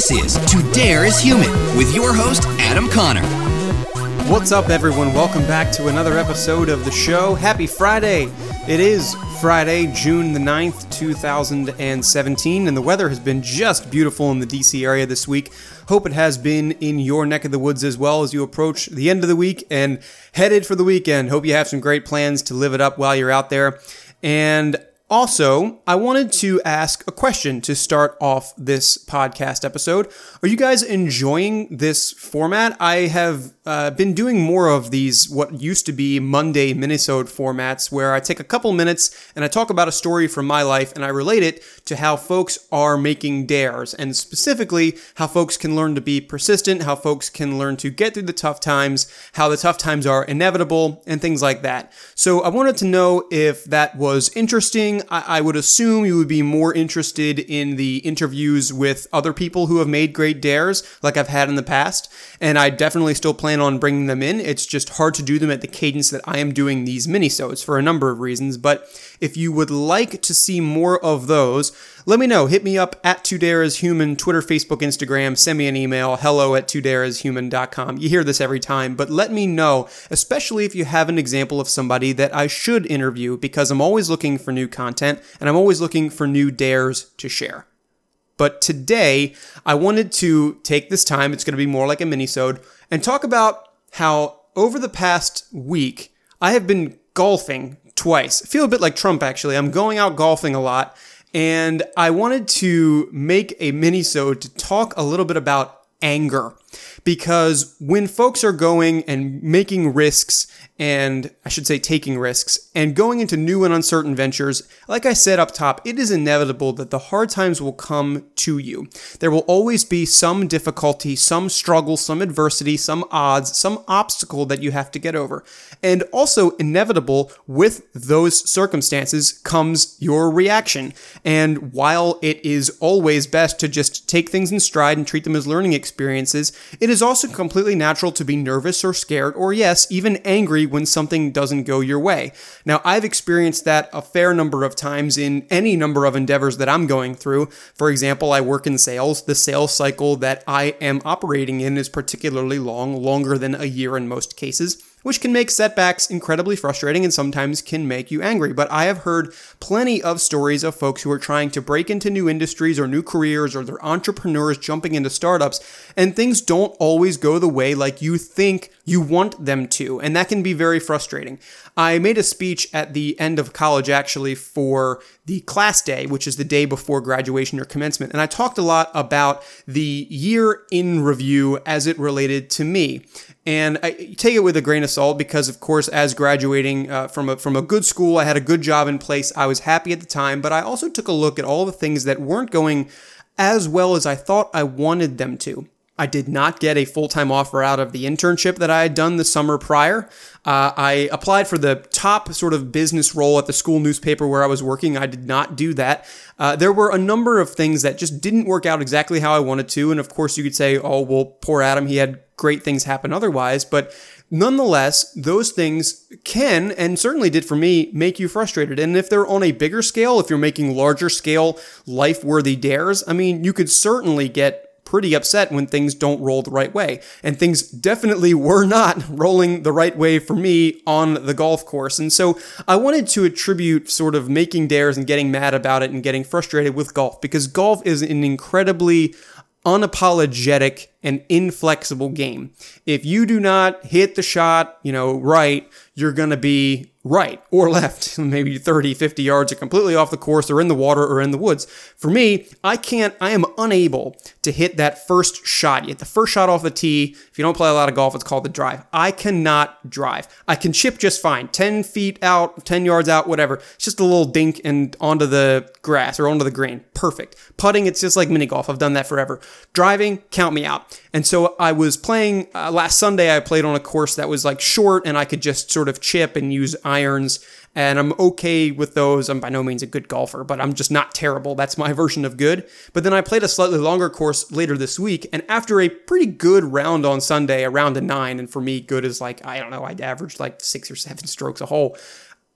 This is To Dare is Human with your host, Adam Connor. What's up, everyone? Welcome back to another episode of the show. Happy Friday! It is Friday, June the 9th, 2017, and the weather has been just beautiful in the DC area this week. Hope it has been in your neck of the woods as well as you approach the end of the week and headed for the weekend. Hope you have some great plans to live it up while you're out there. And also, I wanted to ask a question to start off this podcast episode. Are you guys enjoying this format? I have uh, been doing more of these, what used to be Monday Minisode formats, where I take a couple minutes and I talk about a story from my life and I relate it to how folks are making dares, and specifically how folks can learn to be persistent, how folks can learn to get through the tough times, how the tough times are inevitable, and things like that. So I wanted to know if that was interesting I, I would assume you would be more interested in the interviews with other people who have made great dares, like I've had in the past. And I definitely still plan on bringing them in. It's just hard to do them at the cadence that I am doing these minisodes for a number of reasons. But if you would like to see more of those, let me know. Hit me up at Human, Twitter, Facebook, Instagram. Send me an email, hello at Human.com. You hear this every time, but let me know, especially if you have an example of somebody that I should interview, because I'm always looking for new content and I'm always looking for new dares to share. But today, I wanted to take this time, it's going to be more like a mini-sode, and talk about how over the past week, I have been golfing twice. I feel a bit like Trump, actually. I'm going out golfing a lot, and I wanted to make a mini-sode to talk a little bit about anger because when folks are going and making risks and I should say taking risks and going into new and uncertain ventures, like I said up top, it is inevitable that the hard times will come to you. There will always be some difficulty, some struggle, some adversity, some odds, some obstacle that you have to get over. And also inevitable with those circumstances comes your reaction. And while it is always best to just take things in stride and treat them as learning experiences, it is also completely natural to be nervous or scared or yes, even angry when something doesn't go your way. Now, I've experienced that a fair number of times in any number of endeavors that I'm going through. For example, I work in sales. The sales cycle that I am operating in is particularly long, longer than a year in most cases which can make setbacks incredibly frustrating and sometimes can make you angry. But I have heard plenty of stories of folks who are trying to break into new industries or new careers or they're entrepreneurs jumping into startups and things don't always go the way like you think you want them to. And that can be very frustrating. I made a speech at the end of college actually for the class day, which is the day before graduation or commencement. And I talked a lot about the year in review as it related to me. And I take it with a grain of salt because, of course, as graduating uh, from a, from a good school, I had a good job in place. I was happy at the time, but I also took a look at all the things that weren't going as well as I thought I wanted them to. I did not get a full time offer out of the internship that I had done the summer prior. Uh, I applied for the top sort of business role at the school newspaper where I was working. I did not do that. Uh, there were a number of things that just didn't work out exactly how I wanted to. And of course, you could say, oh, well, poor Adam, he had great things happen otherwise. But nonetheless, those things can, and certainly did for me, make you frustrated. And if they're on a bigger scale, if you're making larger scale, life worthy dares, I mean, you could certainly get pretty upset when things don't roll the right way. And things definitely were not rolling the right way for me on the golf course. And so I wanted to attribute sort of making dares and getting mad about it and getting frustrated with golf because golf is an incredibly unapologetic and inflexible game. If you do not hit the shot, you know, right, you're going to be right or left, maybe 30, 50 yards are completely off the course or in the water or in the woods. For me, I can't, I am unable to hit that first shot. Hit the first shot off the tee. If you don't play a lot of golf, it's called the drive. I cannot drive. I can chip just fine, 10 feet out, 10 yards out, whatever. It's just a little dink and onto the grass or onto the green. Perfect. Putting, it's just like mini golf. I've done that forever. Driving, count me out. And so I was playing uh, last Sunday. I played on a course that was like short and I could just sort of chip and use irons. And I'm okay with those. I'm by no means a good golfer, but I'm just not terrible. That's my version of good. But then I played a slightly longer course later this week. And after a pretty good round on Sunday, a round of nine, and for me, good is like, I don't know, I'd averaged like six or seven strokes a hole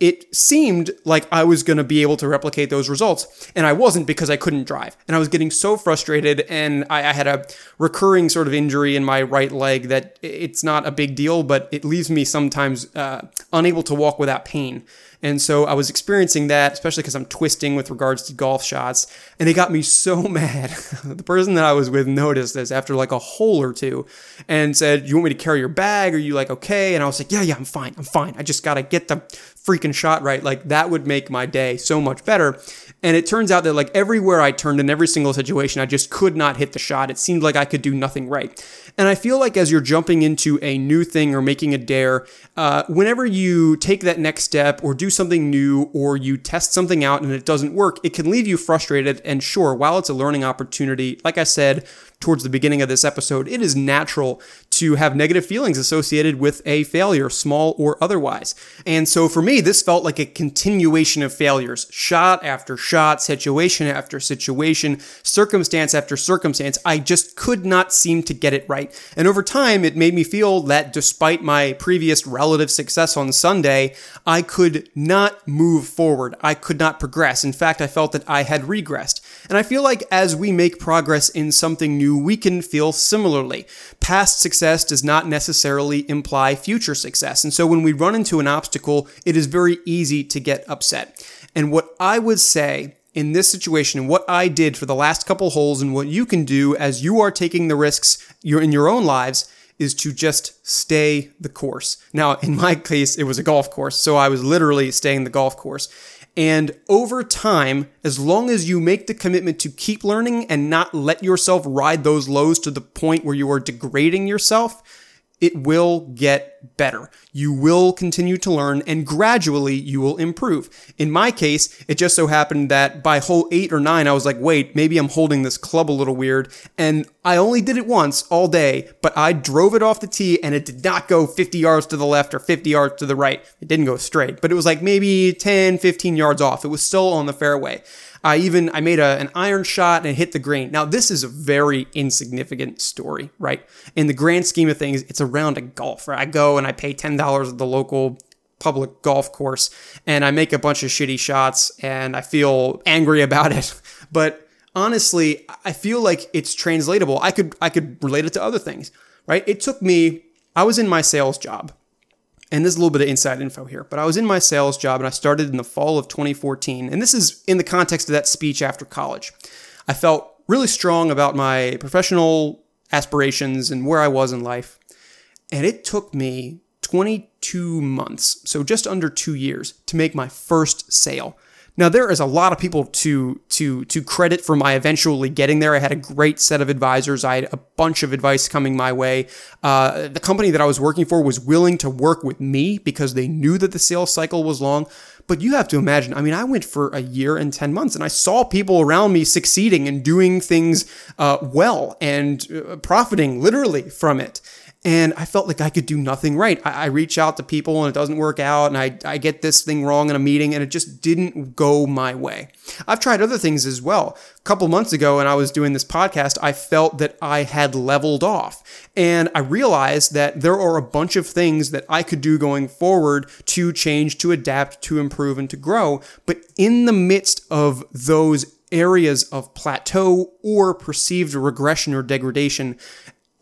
it seemed like I was going to be able to replicate those results. And I wasn't because I couldn't drive. And I was getting so frustrated. And I, I, had a recurring sort of injury in my right leg that it's not a big deal, but it leaves me sometimes uh, unable to walk without pain. And so I was experiencing that, especially because I'm twisting with regards to golf shots. And it got me so mad. the person that I was with noticed this after like a hole or two and said, You want me to carry your bag? Are you like okay? And I was like, Yeah, yeah, I'm fine. I'm fine. I just got to get the freaking shot right. Like that would make my day so much better. And it turns out that like everywhere I turned in every single situation, I just could not hit the shot. It seemed like I could do nothing right. And I feel like as you're jumping into a new thing or making a dare, uh, whenever you take that next step or do something new or you test something out and it doesn't work, it can leave you frustrated. And sure, while it's a learning opportunity, like I said, towards the beginning of this episode, it is natural to have negative feelings associated with a failure, small or otherwise. And so for me, this felt like a continuation of failures, shot after shot, situation after situation, circumstance after circumstance. I just could not seem to get it right. And over time, it made me feel that despite my previous relative success on Sunday, I could not move forward. I could not progress. In fact, I felt that I had regressed. And I feel like as we make progress in something new, we can feel similarly. Past success does not necessarily imply future success. And so when we run into an obstacle, it is very easy to get upset. And what I would say in this situation, and what I did for the last couple holes and what you can do as you are taking the risks in your own lives is to just stay the course. Now, in my case, it was a golf course, so I was literally staying the golf course. And over time, as long as you make the commitment to keep learning and not let yourself ride those lows to the point where you are degrading yourself, it will get better. You will continue to learn and gradually you will improve. In my case, it just so happened that by hole eight or nine, I was like, wait, maybe I'm holding this club a little weird. And I only did it once all day, but I drove it off the tee and it did not go 50 yards to the left or 50 yards to the right. It didn't go straight, but it was like maybe 10, 15 yards off. It was still on the fairway. I even I made a, an iron shot and hit the green. Now this is a very insignificant story, right? In the grand scheme of things, it's around a round of golf. Right? I go and I pay ten dollars at the local public golf course and I make a bunch of shitty shots and I feel angry about it. But honestly, I feel like it's translatable. I could I could relate it to other things, right? It took me I was in my sales job and there's a little bit of inside info here, but I was in my sales job and I started in the fall of 2014. And this is in the context of that speech after college. I felt really strong about my professional aspirations and where I was in life. And it took me 22 months, so just under two years, to make my first sale. Now there is a lot of people to to to credit for my eventually getting there. I had a great set of advisors. I had a bunch of advice coming my way. Uh, the company that I was working for was willing to work with me because they knew that the sales cycle was long. But you have to imagine, I mean, I went for a year and 10 months and I saw people around me succeeding and doing things uh, well and uh, profiting literally from it and I felt like I could do nothing right. I, I, reach out to people and it doesn't work out, and I, I get this thing wrong in a meeting, and it just didn't go my way. I've tried other things as well. A couple months ago, when I was doing this podcast, I felt that I had leveled off, and I realized that there are a bunch of things that I could do going forward to change, to adapt, to improve, and to grow. But in the midst of those areas of plateau or perceived regression or degradation,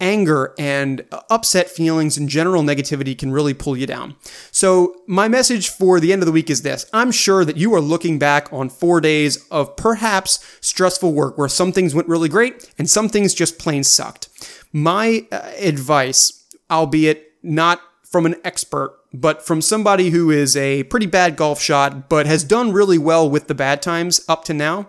anger and upset feelings and general negativity can really pull you down. So, my message for the end of the week is this I'm sure that you are looking back on four days of perhaps stressful work where some things went really great and some things just plain sucked. My uh, advice, albeit not from an expert, but from somebody who is a pretty bad golf shot but has done really well with the bad times up to now,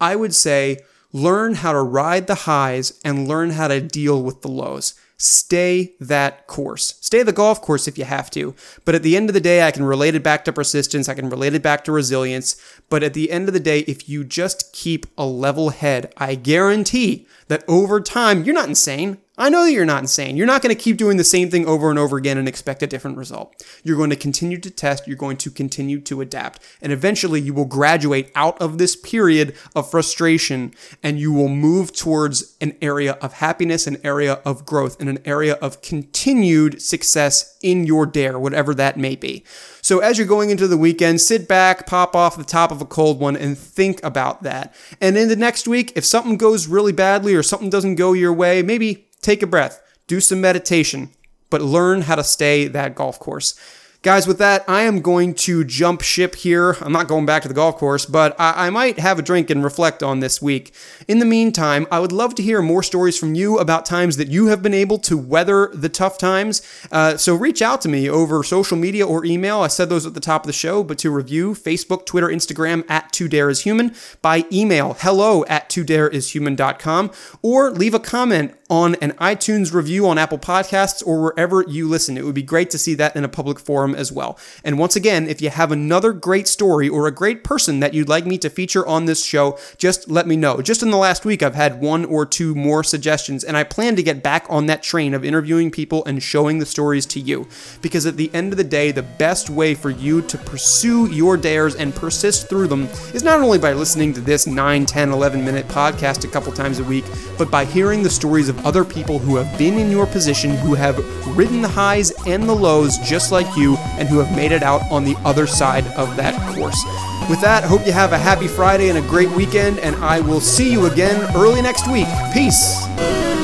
I would say Learn how to ride the highs and learn how to deal with the lows. Stay that course. Stay the golf course if you have to. But at the end of the day, I can relate it back to persistence. I can relate it back to resilience. But at the end of the day, if you just keep a level head, I guarantee that over time, you're not insane. I know that you're not insane. You're not going to keep doing the same thing over and over again and expect a different result. You're going to continue to test, you're going to continue to adapt, and eventually you will graduate out of this period of frustration and you will move towards an area of happiness, an area of growth, and an area of continued success in your dare, whatever that may be. So as you're going into the weekend, sit back, pop off the top of a cold one, and think about that. And in the next week, if something goes really badly or something doesn't go your way, maybe take a breath, do some meditation, but learn how to stay that golf course. Guys, with that, I am going to jump ship here. I'm not going back to the golf course, but I, I, might have a drink and reflect on this week. In the meantime, I would love to hear more stories from you about times that you have been able to weather the tough times. Uh, so reach out to me over social media or email. I said those at the top of the show, but to review Facebook, Twitter, Instagram at todareishuman, by email hello at todareishuman.com, or leave a comment on an iTunes review on Apple Podcasts or wherever you listen. It would be great to see that in a public forum as well. And once again, if you have another great story or a great person that you'd like me to feature on this show, just let me know. Just in the last week, I've had one or two more suggestions, and I plan to get back on that train of interviewing people and showing the stories to you. Because at the end of the day, the best way for you to pursue your dares and persist through them is not only by listening to this 9, 10, 11 minute podcast a couple times a week, but by hearing the stories other people who have been in your position, who have ridden the highs and the lows just like you, and who have made it out on the other side of that course. With that, I hope you have a happy Friday and a great weekend, and I will see you again early next week. Peace.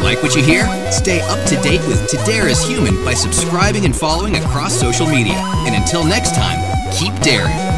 Like what you hear? Stay up to date with To Dare is Human by subscribing and following across social media. And until next time, keep daring.